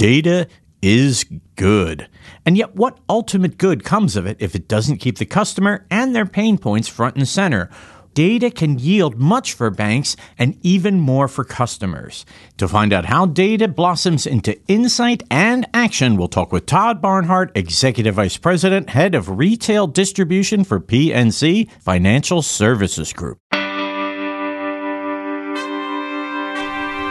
Data is good. And yet, what ultimate good comes of it if it doesn't keep the customer and their pain points front and center? Data can yield much for banks and even more for customers. To find out how data blossoms into insight and action, we'll talk with Todd Barnhart, Executive Vice President, Head of Retail Distribution for PNC Financial Services Group.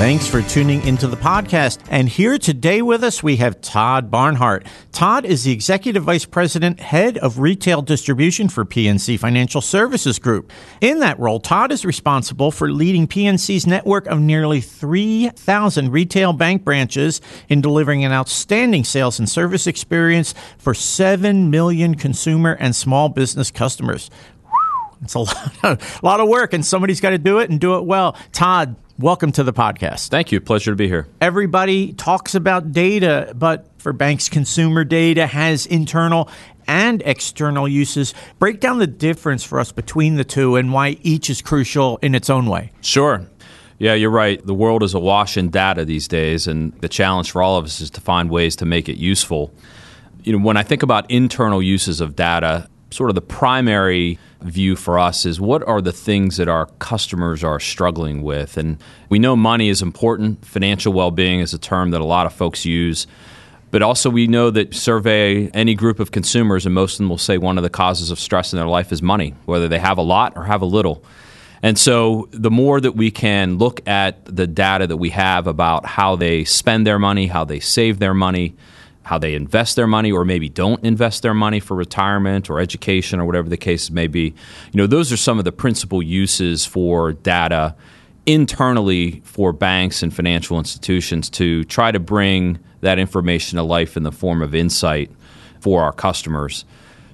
Thanks for tuning into the podcast. And here today with us, we have Todd Barnhart. Todd is the Executive Vice President, Head of Retail Distribution for PNC Financial Services Group. In that role, Todd is responsible for leading PNC's network of nearly 3,000 retail bank branches in delivering an outstanding sales and service experience for 7 million consumer and small business customers. It's a lot, of, a lot of work, and somebody's got to do it and do it well. Todd, welcome to the podcast. Thank you. Pleasure to be here. Everybody talks about data, but for banks, consumer data has internal and external uses. Break down the difference for us between the two and why each is crucial in its own way. Sure. Yeah, you're right. The world is awash in data these days, and the challenge for all of us is to find ways to make it useful. You know, when I think about internal uses of data, sort of the primary view for us is what are the things that our customers are struggling with? And we know money is important. Financial well being is a term that a lot of folks use. But also, we know that survey any group of consumers, and most of them will say one of the causes of stress in their life is money, whether they have a lot or have a little. And so, the more that we can look at the data that we have about how they spend their money, how they save their money, how they invest their money or maybe don't invest their money for retirement or education or whatever the case may be. You know, those are some of the principal uses for data internally for banks and financial institutions to try to bring that information to life in the form of insight for our customers.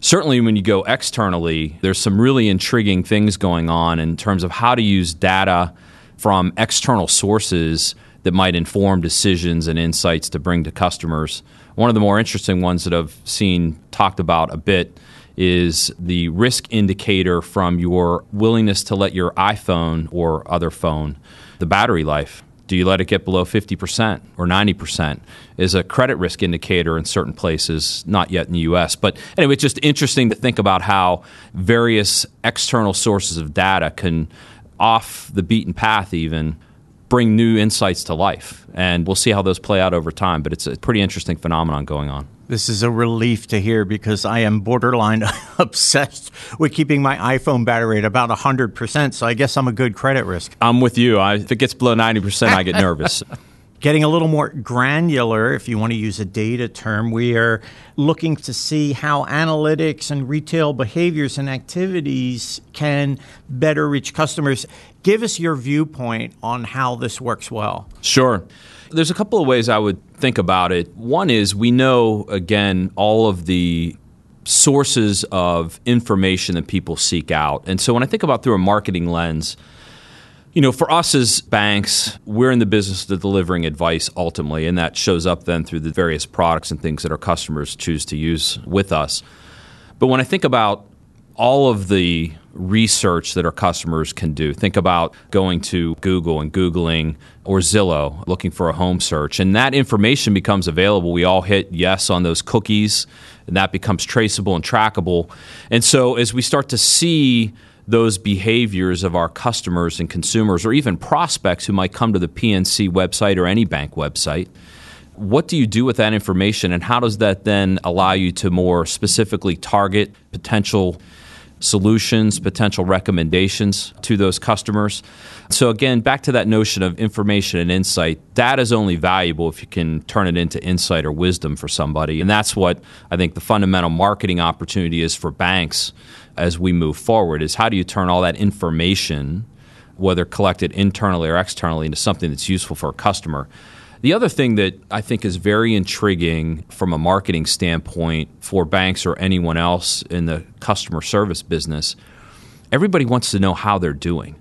Certainly, when you go externally, there's some really intriguing things going on in terms of how to use data from external sources that might inform decisions and insights to bring to customers. One of the more interesting ones that I've seen talked about a bit is the risk indicator from your willingness to let your iPhone or other phone, the battery life. Do you let it get below 50% or 90%? Is a credit risk indicator in certain places, not yet in the US. But anyway, it's just interesting to think about how various external sources of data can, off the beaten path even, bring new insights to life. And we'll see how those play out over time. But it's a pretty interesting phenomenon going on. This is a relief to hear because I am borderline obsessed with keeping my iPhone battery at about 100%. So I guess I'm a good credit risk. I'm with you. I, if it gets below 90%, I get nervous. Getting a little more granular, if you want to use a data term, we are looking to see how analytics and retail behaviors and activities can better reach customers. Give us your viewpoint on how this works well. Sure. There's a couple of ways I would think about it. One is we know, again, all of the sources of information that people seek out. And so when I think about through a marketing lens, you know, for us as banks, we're in the business of delivering advice ultimately, and that shows up then through the various products and things that our customers choose to use with us. But when I think about all of the research that our customers can do, think about going to Google and Googling or Zillow looking for a home search, and that information becomes available. We all hit yes on those cookies, and that becomes traceable and trackable. And so as we start to see those behaviors of our customers and consumers, or even prospects who might come to the PNC website or any bank website. What do you do with that information, and how does that then allow you to more specifically target potential solutions, potential recommendations to those customers? So, again, back to that notion of information and insight, that is only valuable if you can turn it into insight or wisdom for somebody. And that's what I think the fundamental marketing opportunity is for banks as we move forward is how do you turn all that information, whether collected internally or externally, into something that's useful for a customer. The other thing that I think is very intriguing from a marketing standpoint for banks or anyone else in the customer service business, everybody wants to know how they're doing.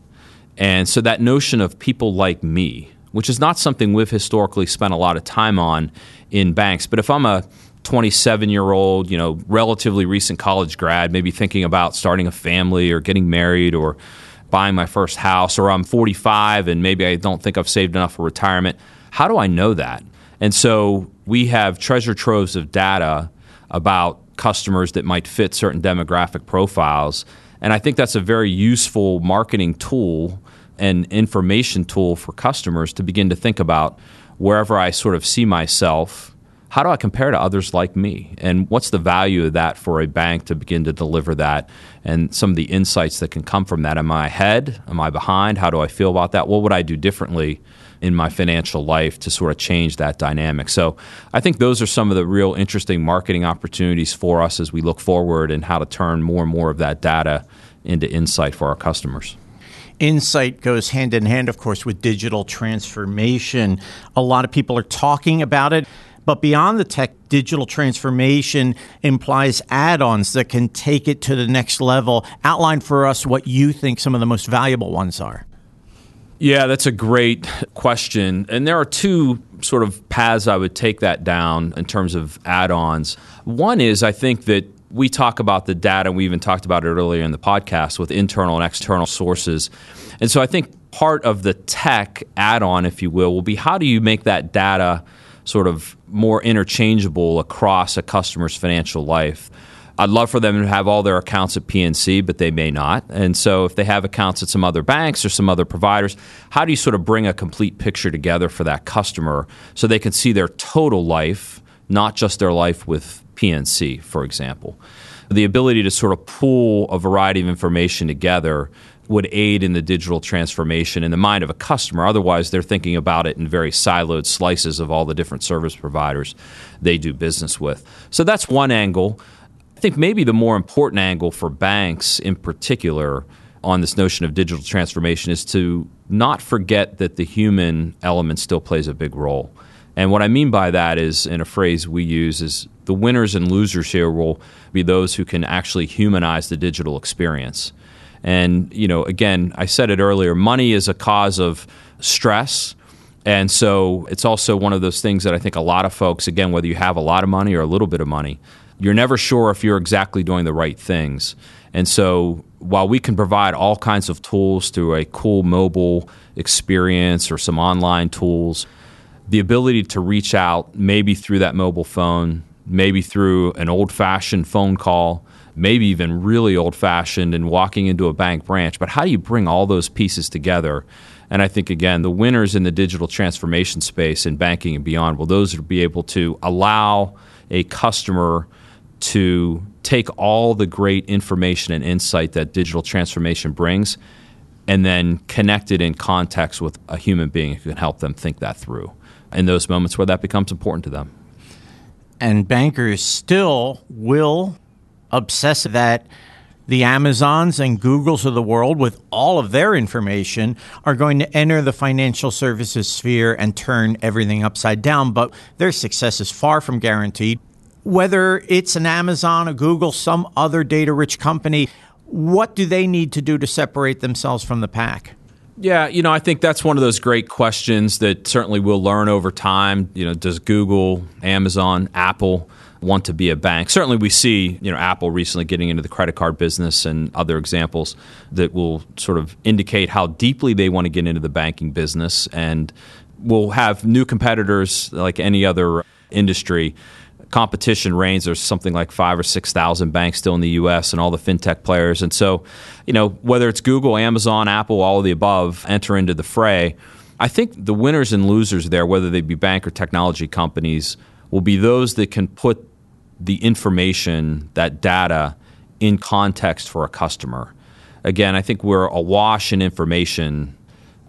And so that notion of people like me, which is not something we've historically spent a lot of time on in banks, but if I'm a 27 year old, you know, relatively recent college grad, maybe thinking about starting a family or getting married or buying my first house, or I'm 45 and maybe I don't think I've saved enough for retirement. How do I know that? And so we have treasure troves of data about customers that might fit certain demographic profiles. And I think that's a very useful marketing tool and information tool for customers to begin to think about wherever I sort of see myself how do I compare to others like me? And what's the value of that for a bank to begin to deliver that? And some of the insights that can come from that. Am I ahead? Am I behind? How do I feel about that? What would I do differently in my financial life to sort of change that dynamic? So I think those are some of the real interesting marketing opportunities for us as we look forward and how to turn more and more of that data into insight for our customers. Insight goes hand in hand, of course, with digital transformation. A lot of people are talking about it. But beyond the tech, digital transformation implies add ons that can take it to the next level. Outline for us what you think some of the most valuable ones are. Yeah, that's a great question. And there are two sort of paths I would take that down in terms of add ons. One is I think that we talk about the data, we even talked about it earlier in the podcast with internal and external sources. And so I think part of the tech add on, if you will, will be how do you make that data sort of more interchangeable across a customer's financial life. I'd love for them to have all their accounts at PNC, but they may not. And so, if they have accounts at some other banks or some other providers, how do you sort of bring a complete picture together for that customer so they can see their total life, not just their life with PNC, for example? The ability to sort of pool a variety of information together would aid in the digital transformation in the mind of a customer. Otherwise, they're thinking about it in very siloed slices of all the different service providers they do business with. So that's one angle. I think maybe the more important angle for banks in particular on this notion of digital transformation is to not forget that the human element still plays a big role. And what I mean by that is, in a phrase we use, is the winners and losers here will be those who can actually humanize the digital experience. And, you know, again, I said it earlier money is a cause of stress. And so it's also one of those things that I think a lot of folks, again, whether you have a lot of money or a little bit of money, you're never sure if you're exactly doing the right things. And so while we can provide all kinds of tools through a cool mobile experience or some online tools, the ability to reach out maybe through that mobile phone, maybe through an old fashioned phone call, maybe even really old fashioned and walking into a bank branch. But how do you bring all those pieces together? And I think, again, the winners in the digital transformation space in banking and beyond will those be able to allow a customer to take all the great information and insight that digital transformation brings and then connect it in context with a human being who can help them think that through in those moments where that becomes important to them. And bankers still will obsess that the Amazons and Googles of the world, with all of their information, are going to enter the financial services sphere and turn everything upside down. But their success is far from guaranteed. Whether it's an Amazon, a Google, some other data rich company, what do they need to do to separate themselves from the pack? Yeah, you know, I think that's one of those great questions that certainly we'll learn over time. You know, does Google, Amazon, Apple, want to be a bank. Certainly, we see you know Apple recently getting into the credit card business and other examples that will sort of indicate how deeply they want to get into the banking business, and we'll have new competitors like any other industry. Competition reigns. There's something like five or six thousand banks still in the U.S. and all the fintech players, and so you know whether it's Google, Amazon, Apple, all of the above enter into the fray. I think the winners and losers there, whether they be bank or technology companies, will be those that can put the information, that data, in context for a customer. Again, I think we're awash in information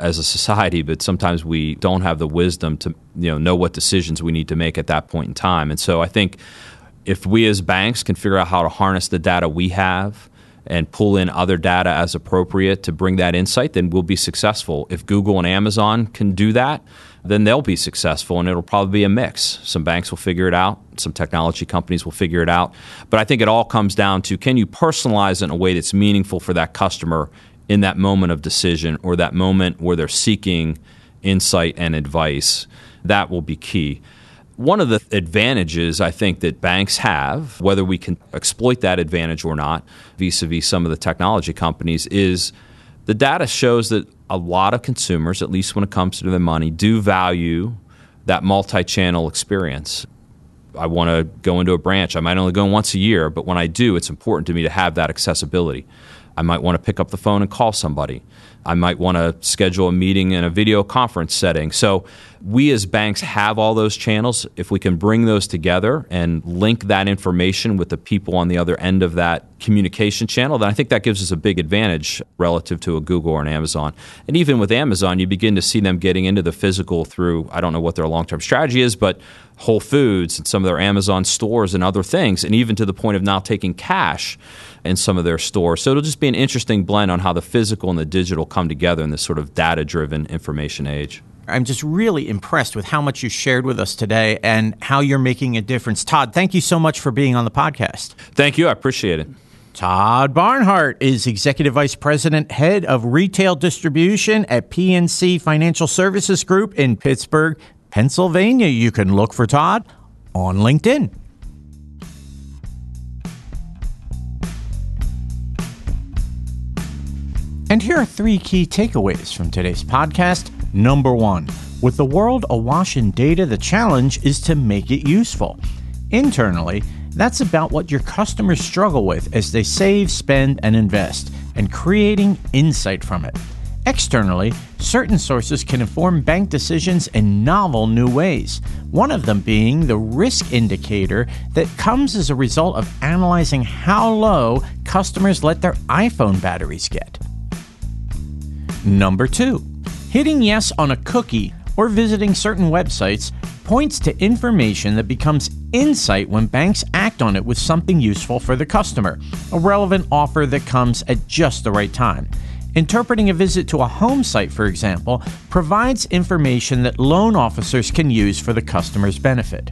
as a society, but sometimes we don't have the wisdom to you know know what decisions we need to make at that point in time. And so I think if we as banks can figure out how to harness the data we have and pull in other data as appropriate to bring that insight, then we'll be successful. If Google and Amazon can do that, then they'll be successful and it'll probably be a mix. Some banks will figure it out, some technology companies will figure it out. But I think it all comes down to can you personalize it in a way that's meaningful for that customer in that moment of decision or that moment where they're seeking insight and advice. That will be key. One of the advantages I think that banks have, whether we can exploit that advantage or not, vis a vis some of the technology companies, is the data shows that a lot of consumers, at least when it comes to their money, do value that multi channel experience. I want to go into a branch. I might only go in once a year, but when I do, it's important to me to have that accessibility. I might want to pick up the phone and call somebody. I might want to schedule a meeting in a video conference setting. So, we as banks have all those channels. If we can bring those together and link that information with the people on the other end of that communication channel, then I think that gives us a big advantage relative to a Google or an Amazon. And even with Amazon, you begin to see them getting into the physical through, I don't know what their long term strategy is, but Whole Foods and some of their Amazon stores and other things, and even to the point of now taking cash in some of their stores. So it'll just be an interesting blend on how the physical and the digital come together in this sort of data driven information age. I'm just really impressed with how much you shared with us today and how you're making a difference. Todd, thank you so much for being on the podcast. Thank you. I appreciate it. Todd Barnhart is Executive Vice President, Head of Retail Distribution at PNC Financial Services Group in Pittsburgh, Pennsylvania. You can look for Todd on LinkedIn. And here are three key takeaways from today's podcast. Number one, with the world awash in data, the challenge is to make it useful. Internally, that's about what your customers struggle with as they save, spend, and invest, and creating insight from it. Externally, certain sources can inform bank decisions in novel new ways, one of them being the risk indicator that comes as a result of analyzing how low customers let their iPhone batteries get. Number two, hitting yes on a cookie or visiting certain websites points to information that becomes insight when banks act on it with something useful for the customer, a relevant offer that comes at just the right time. Interpreting a visit to a home site, for example, provides information that loan officers can use for the customer's benefit.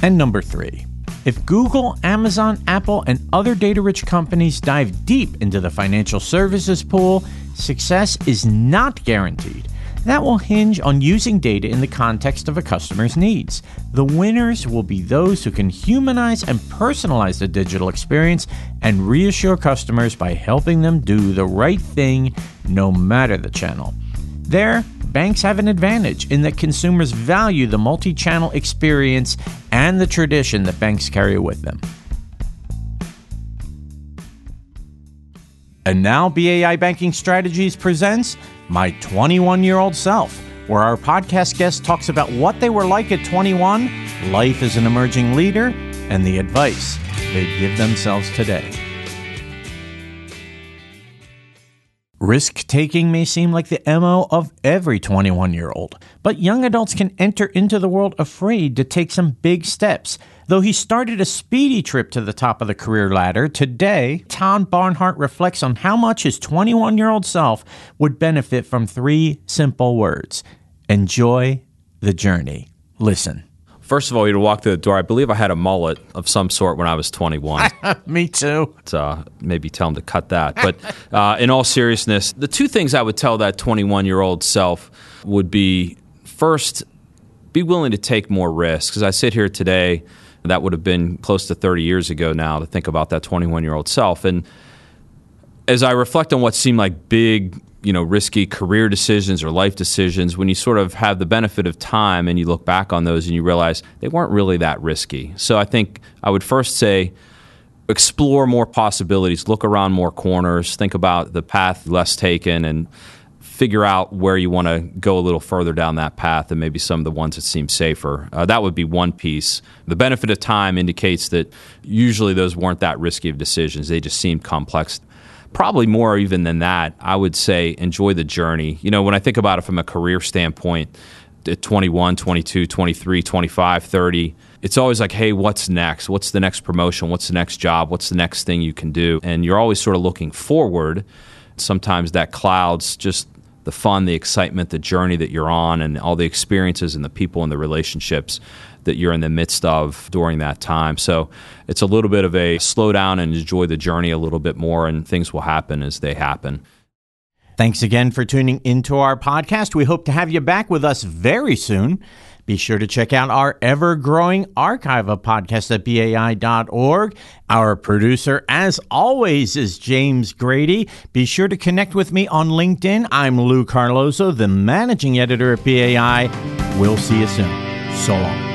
And number three, if Google, Amazon, Apple, and other data rich companies dive deep into the financial services pool, success is not guaranteed. That will hinge on using data in the context of a customer's needs. The winners will be those who can humanize and personalize the digital experience and reassure customers by helping them do the right thing no matter the channel. There, banks have an advantage in that consumers value the multi channel experience and the tradition that banks carry with them. And now, BAI Banking Strategies presents My 21 Year Old Self, where our podcast guest talks about what they were like at 21, life as an emerging leader, and the advice they give themselves today. Risk taking may seem like the MO of every 21 year old, but young adults can enter into the world afraid to take some big steps. Though he started a speedy trip to the top of the career ladder, today, Tom Barnhart reflects on how much his 21 year old self would benefit from three simple words enjoy the journey. Listen. First of all, you'd walk through the door. I believe I had a mullet of some sort when I was 21. Me too. Uh, maybe tell him to cut that. But uh, in all seriousness, the two things I would tell that 21 year old self would be first, be willing to take more risks. As I sit here today, that would have been close to 30 years ago now to think about that 21 year old self. And as I reflect on what seemed like big you know risky career decisions or life decisions when you sort of have the benefit of time and you look back on those and you realize they weren't really that risky so i think i would first say explore more possibilities look around more corners think about the path less taken and figure out where you want to go a little further down that path and maybe some of the ones that seem safer. Uh, that would be one piece. The benefit of time indicates that usually those weren't that risky of decisions. They just seemed complex probably more even than that, I would say enjoy the journey. You know, when I think about it from a career standpoint, at 21, 22, 23, 25, 30, it's always like, hey, what's next? What's the next promotion? What's the next job? What's the next thing you can do? And you're always sort of looking forward. Sometimes that clouds just the fun, the excitement, the journey that you're on, and all the experiences and the people and the relationships that you're in the midst of during that time. So it's a little bit of a slow down and enjoy the journey a little bit more, and things will happen as they happen. Thanks again for tuning into our podcast. We hope to have you back with us very soon. Be sure to check out our ever growing archive of podcasts at BAI.org. Our producer, as always, is James Grady. Be sure to connect with me on LinkedIn. I'm Lou Carlozo, the managing editor at BAI. We'll see you soon. So long.